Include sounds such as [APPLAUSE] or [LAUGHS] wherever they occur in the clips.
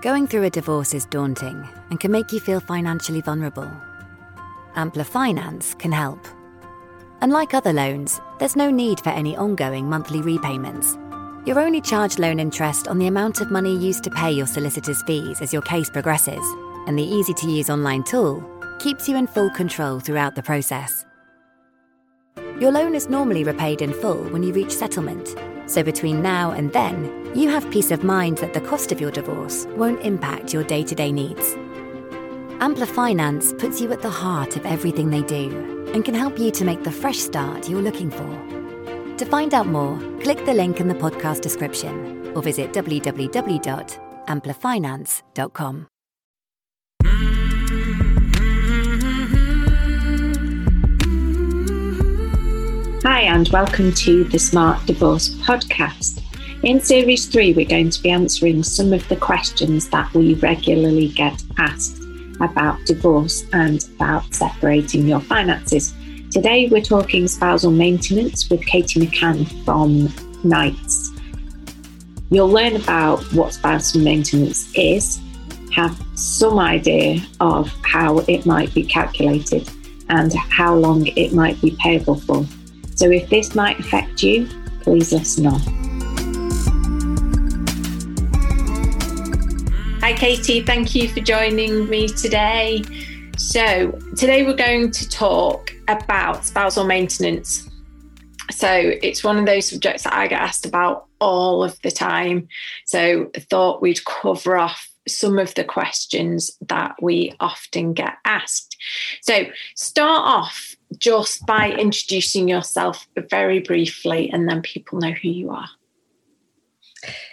Going through a divorce is daunting and can make you feel financially vulnerable. Ampla Finance can help. Unlike other loans, there's no need for any ongoing monthly repayments. You're only charged loan interest on the amount of money used to pay your solicitor's fees as your case progresses, and the easy to use online tool keeps you in full control throughout the process. Your loan is normally repaid in full when you reach settlement, so between now and then, you have peace of mind that the cost of your divorce won't impact your day to day needs. Ampla Finance puts you at the heart of everything they do and can help you to make the fresh start you're looking for. To find out more, click the link in the podcast description or visit www.amplafinance.com. Hi, and welcome to the Smart Divorce Podcast. In Series 3, we're going to be answering some of the questions that we regularly get asked about divorce and about separating your finances. Today, we're talking spousal maintenance with Katie McCann from Knights. You'll learn about what spousal maintenance is, have some idea of how it might be calculated, and how long it might be payable for. So, if this might affect you, please listen on. Hi, Katie. Thank you for joining me today. So, today we're going to talk about spousal maintenance. So, it's one of those subjects that I get asked about all of the time. So, I thought we'd cover off some of the questions that we often get asked. So, start off just by introducing yourself very briefly, and then people know who you are.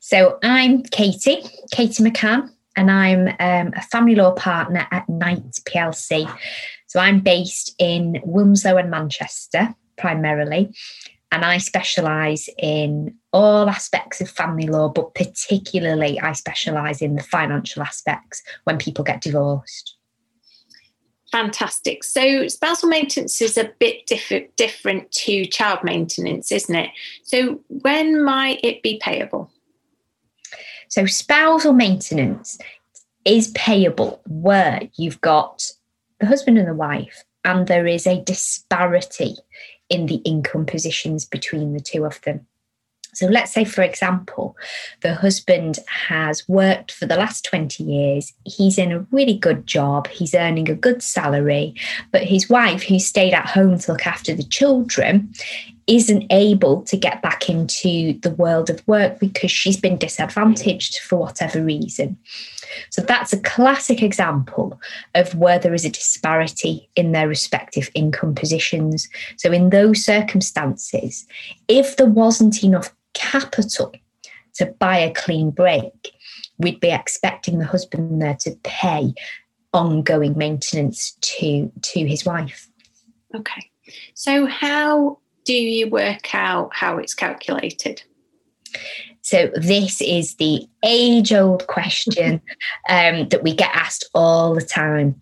So, I'm Katie, Katie McCann, and I'm um, a family law partner at Knight PLC. So, I'm based in Wilmslow and Manchester primarily, and I specialise in all aspects of family law, but particularly I specialise in the financial aspects when people get divorced. Fantastic. So, spousal maintenance is a bit diff- different to child maintenance, isn't it? So, when might it be payable? So, spousal maintenance is payable where you've got the husband and the wife, and there is a disparity in the income positions between the two of them. So let's say, for example, the husband has worked for the last 20 years. He's in a really good job. He's earning a good salary. But his wife, who stayed at home to look after the children, isn't able to get back into the world of work because she's been disadvantaged for whatever reason. So that's a classic example of where there is a disparity in their respective income positions. So, in those circumstances, if there wasn't enough capital to buy a clean break, we'd be expecting the husband there to pay ongoing maintenance to to his wife. Okay. So how do you work out how it's calculated? So this is the age-old question [LAUGHS] um, that we get asked all the time.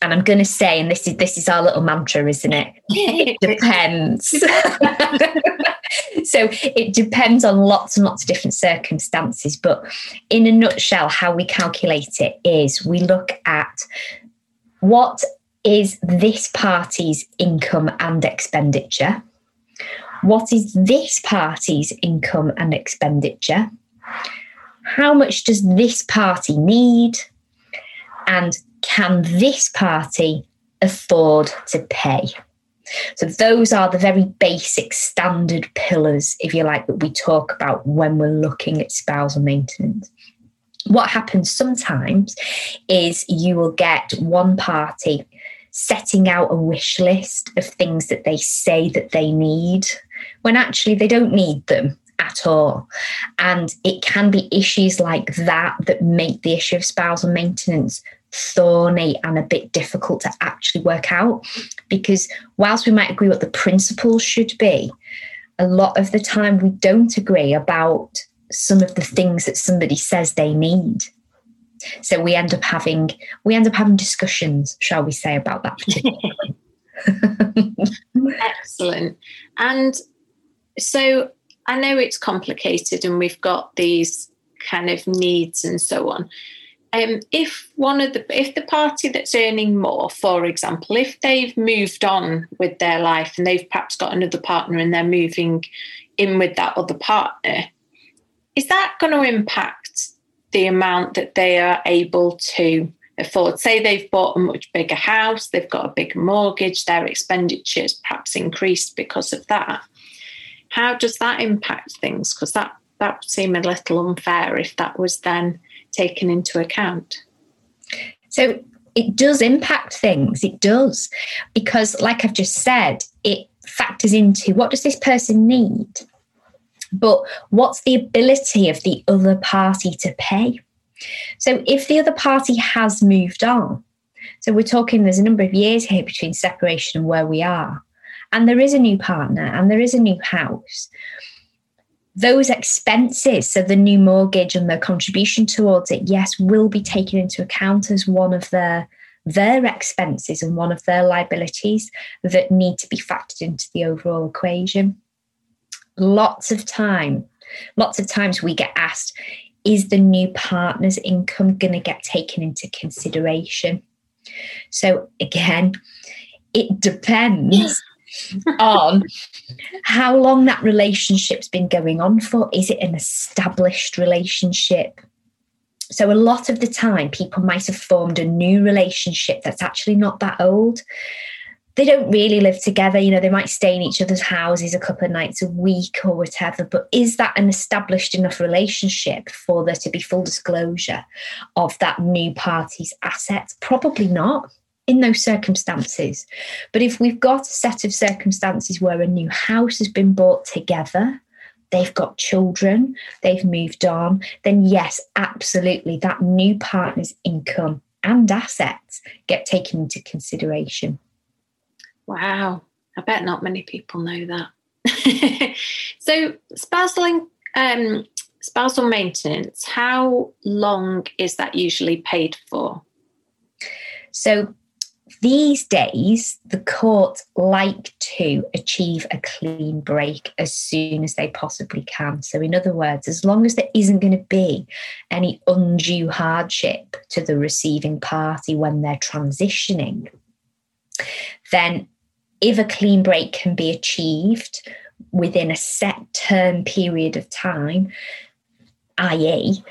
And I'm going to say, and this is this is our little mantra, isn't it? It [LAUGHS] depends. [LAUGHS] so it depends on lots and lots of different circumstances. But in a nutshell, how we calculate it is we look at what is this party's income and expenditure? What is this party's income and expenditure? How much does this party need? And can this party afford to pay? So, those are the very basic standard pillars, if you like, that we talk about when we're looking at spousal maintenance. What happens sometimes is you will get one party setting out a wish list of things that they say that they need when actually they don't need them at all. And it can be issues like that that make the issue of spousal maintenance thorny and a bit difficult to actually work out. Because whilst we might agree what the principles should be a lot of the time we don't agree about some of the things that somebody says they need. So we end up having we end up having discussions shall we say about that particularly [LAUGHS] [LAUGHS] excellent. And so i know it's complicated and we've got these kind of needs and so on. Um, if one of the if the party that's earning more, for example, if they've moved on with their life and they've perhaps got another partner and they're moving in with that other partner, is that going to impact the amount that they are able to afford? Say they've bought a much bigger house, they've got a bigger mortgage, their expenditures perhaps increased because of that. How does that impact things? Because that that would seem a little unfair if that was then taken into account. So it does impact things. It does. Because, like I've just said, it factors into what does this person need? But what's the ability of the other party to pay? So if the other party has moved on, so we're talking there's a number of years here between separation and where we are, and there is a new partner and there is a new house, those expenses, so the new mortgage and the contribution towards it, yes, will be taken into account as one of their their expenses and one of their liabilities that need to be factored into the overall equation. Lots of time, lots of times we get asked, is the new partner's income going to get taken into consideration? So again, it depends on how long that relationship's been going on for. Is it an established relationship? So, a lot of the time, people might have formed a new relationship that's actually not that old. They don't really live together, you know, they might stay in each other's houses a couple of nights a week or whatever. But is that an established enough relationship for there to be full disclosure of that new party's assets? Probably not in those circumstances. But if we've got a set of circumstances where a new house has been bought together, they've got children, they've moved on, then yes, absolutely, that new partner's income and assets get taken into consideration. Wow, I bet not many people know that. [LAUGHS] so, spousal, um, spousal maintenance, how long is that usually paid for? So, these days, the court like to achieve a clean break as soon as they possibly can. So, in other words, as long as there isn't going to be any undue hardship to the receiving party when they're transitioning, then if a clean break can be achieved within a set term period of time, i.e.,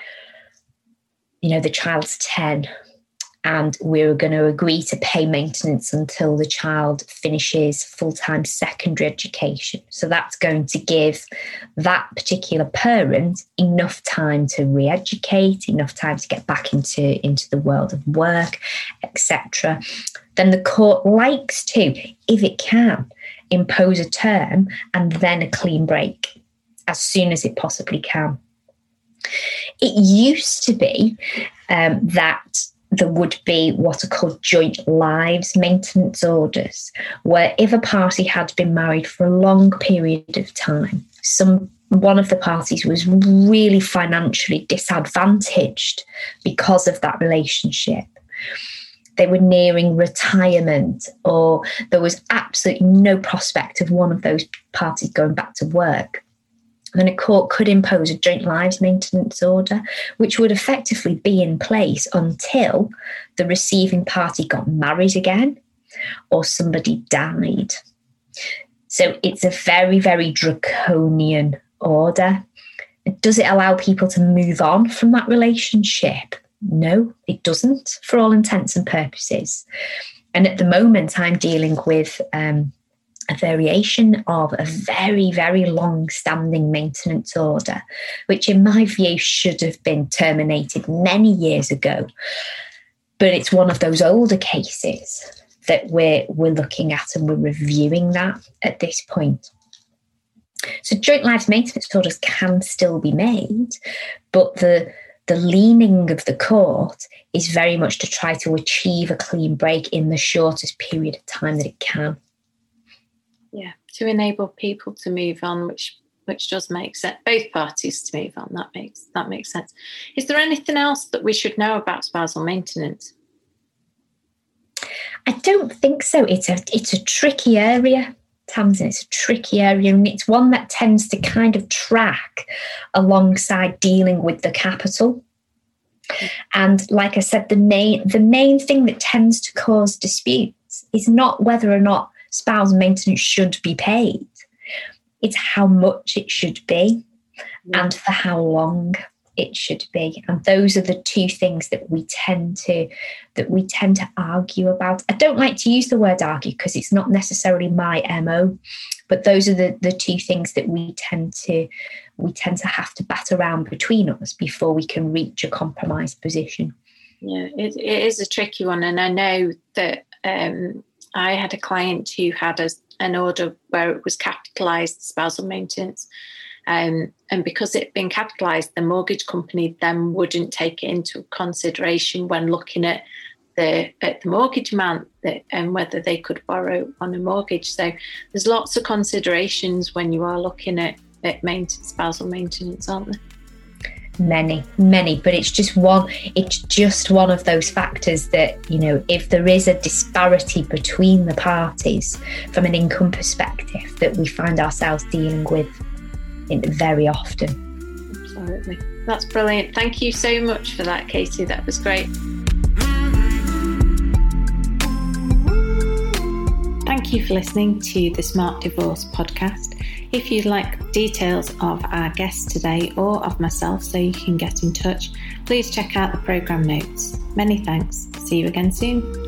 you know, the child's 10 and we're going to agree to pay maintenance until the child finishes full time secondary education. So that's going to give that particular parent enough time to re educate, enough time to get back into, into the world of work, etc. Then the court likes to, if it can, impose a term and then a clean break as soon as it possibly can. It used to be um, that there would be what are called joint lives maintenance orders, where if a party had been married for a long period of time, some one of the parties was really financially disadvantaged because of that relationship. They were nearing retirement, or there was absolutely no prospect of one of those parties going back to work then a court could impose a joint lives maintenance order, which would effectively be in place until the receiving party got married again or somebody died. So it's a very, very draconian order. Does it allow people to move on from that relationship? No, it doesn't, for all intents and purposes. And at the moment, I'm dealing with um, a variation of a mm. very, very long standing maintenance order, which, in my view, should have been terminated many years ago. But it's one of those older cases that we're, we're looking at and we're reviewing that at this point. So, joint lives maintenance orders can still be made, but the the leaning of the court is very much to try to achieve a clean break in the shortest period of time that it can yeah to enable people to move on which which does make sense both parties to move on that makes that makes sense. Is there anything else that we should know about spousal maintenance? I don't think so. It's a it's a tricky area Tamsin, it's a tricky area and it's one that tends to kind of track alongside dealing with the capital. And like I said, the main the main thing that tends to cause disputes is not whether or not spousal maintenance should be paid. It's how much it should be and for how long it should be. And those are the two things that we tend to that we tend to argue about. I don't like to use the word argue because it's not necessarily my mo but those are the the two things that we tend to we tend to have to bat around between us before we can reach a compromise position. Yeah it, it is a tricky one and i know that um, i had a client who had a, an order where it was capitalized spousal maintenance um, and because it had been capitalised, the mortgage company then wouldn't take it into consideration when looking at the at the mortgage amount that, and whether they could borrow on a mortgage. So there's lots of considerations when you are looking at, at maintenance, spousal maintenance, aren't there? Many many but it's just one it's just one of those factors that you know if there is a disparity between the parties from an income perspective that we find ourselves dealing with very often. Absolutely. That's brilliant. Thank you so much for that, Katie. That was great. Thank you for listening to the Smart Divorce podcast. If you'd like details of our guest today or of myself so you can get in touch, please check out the programme notes. Many thanks. See you again soon.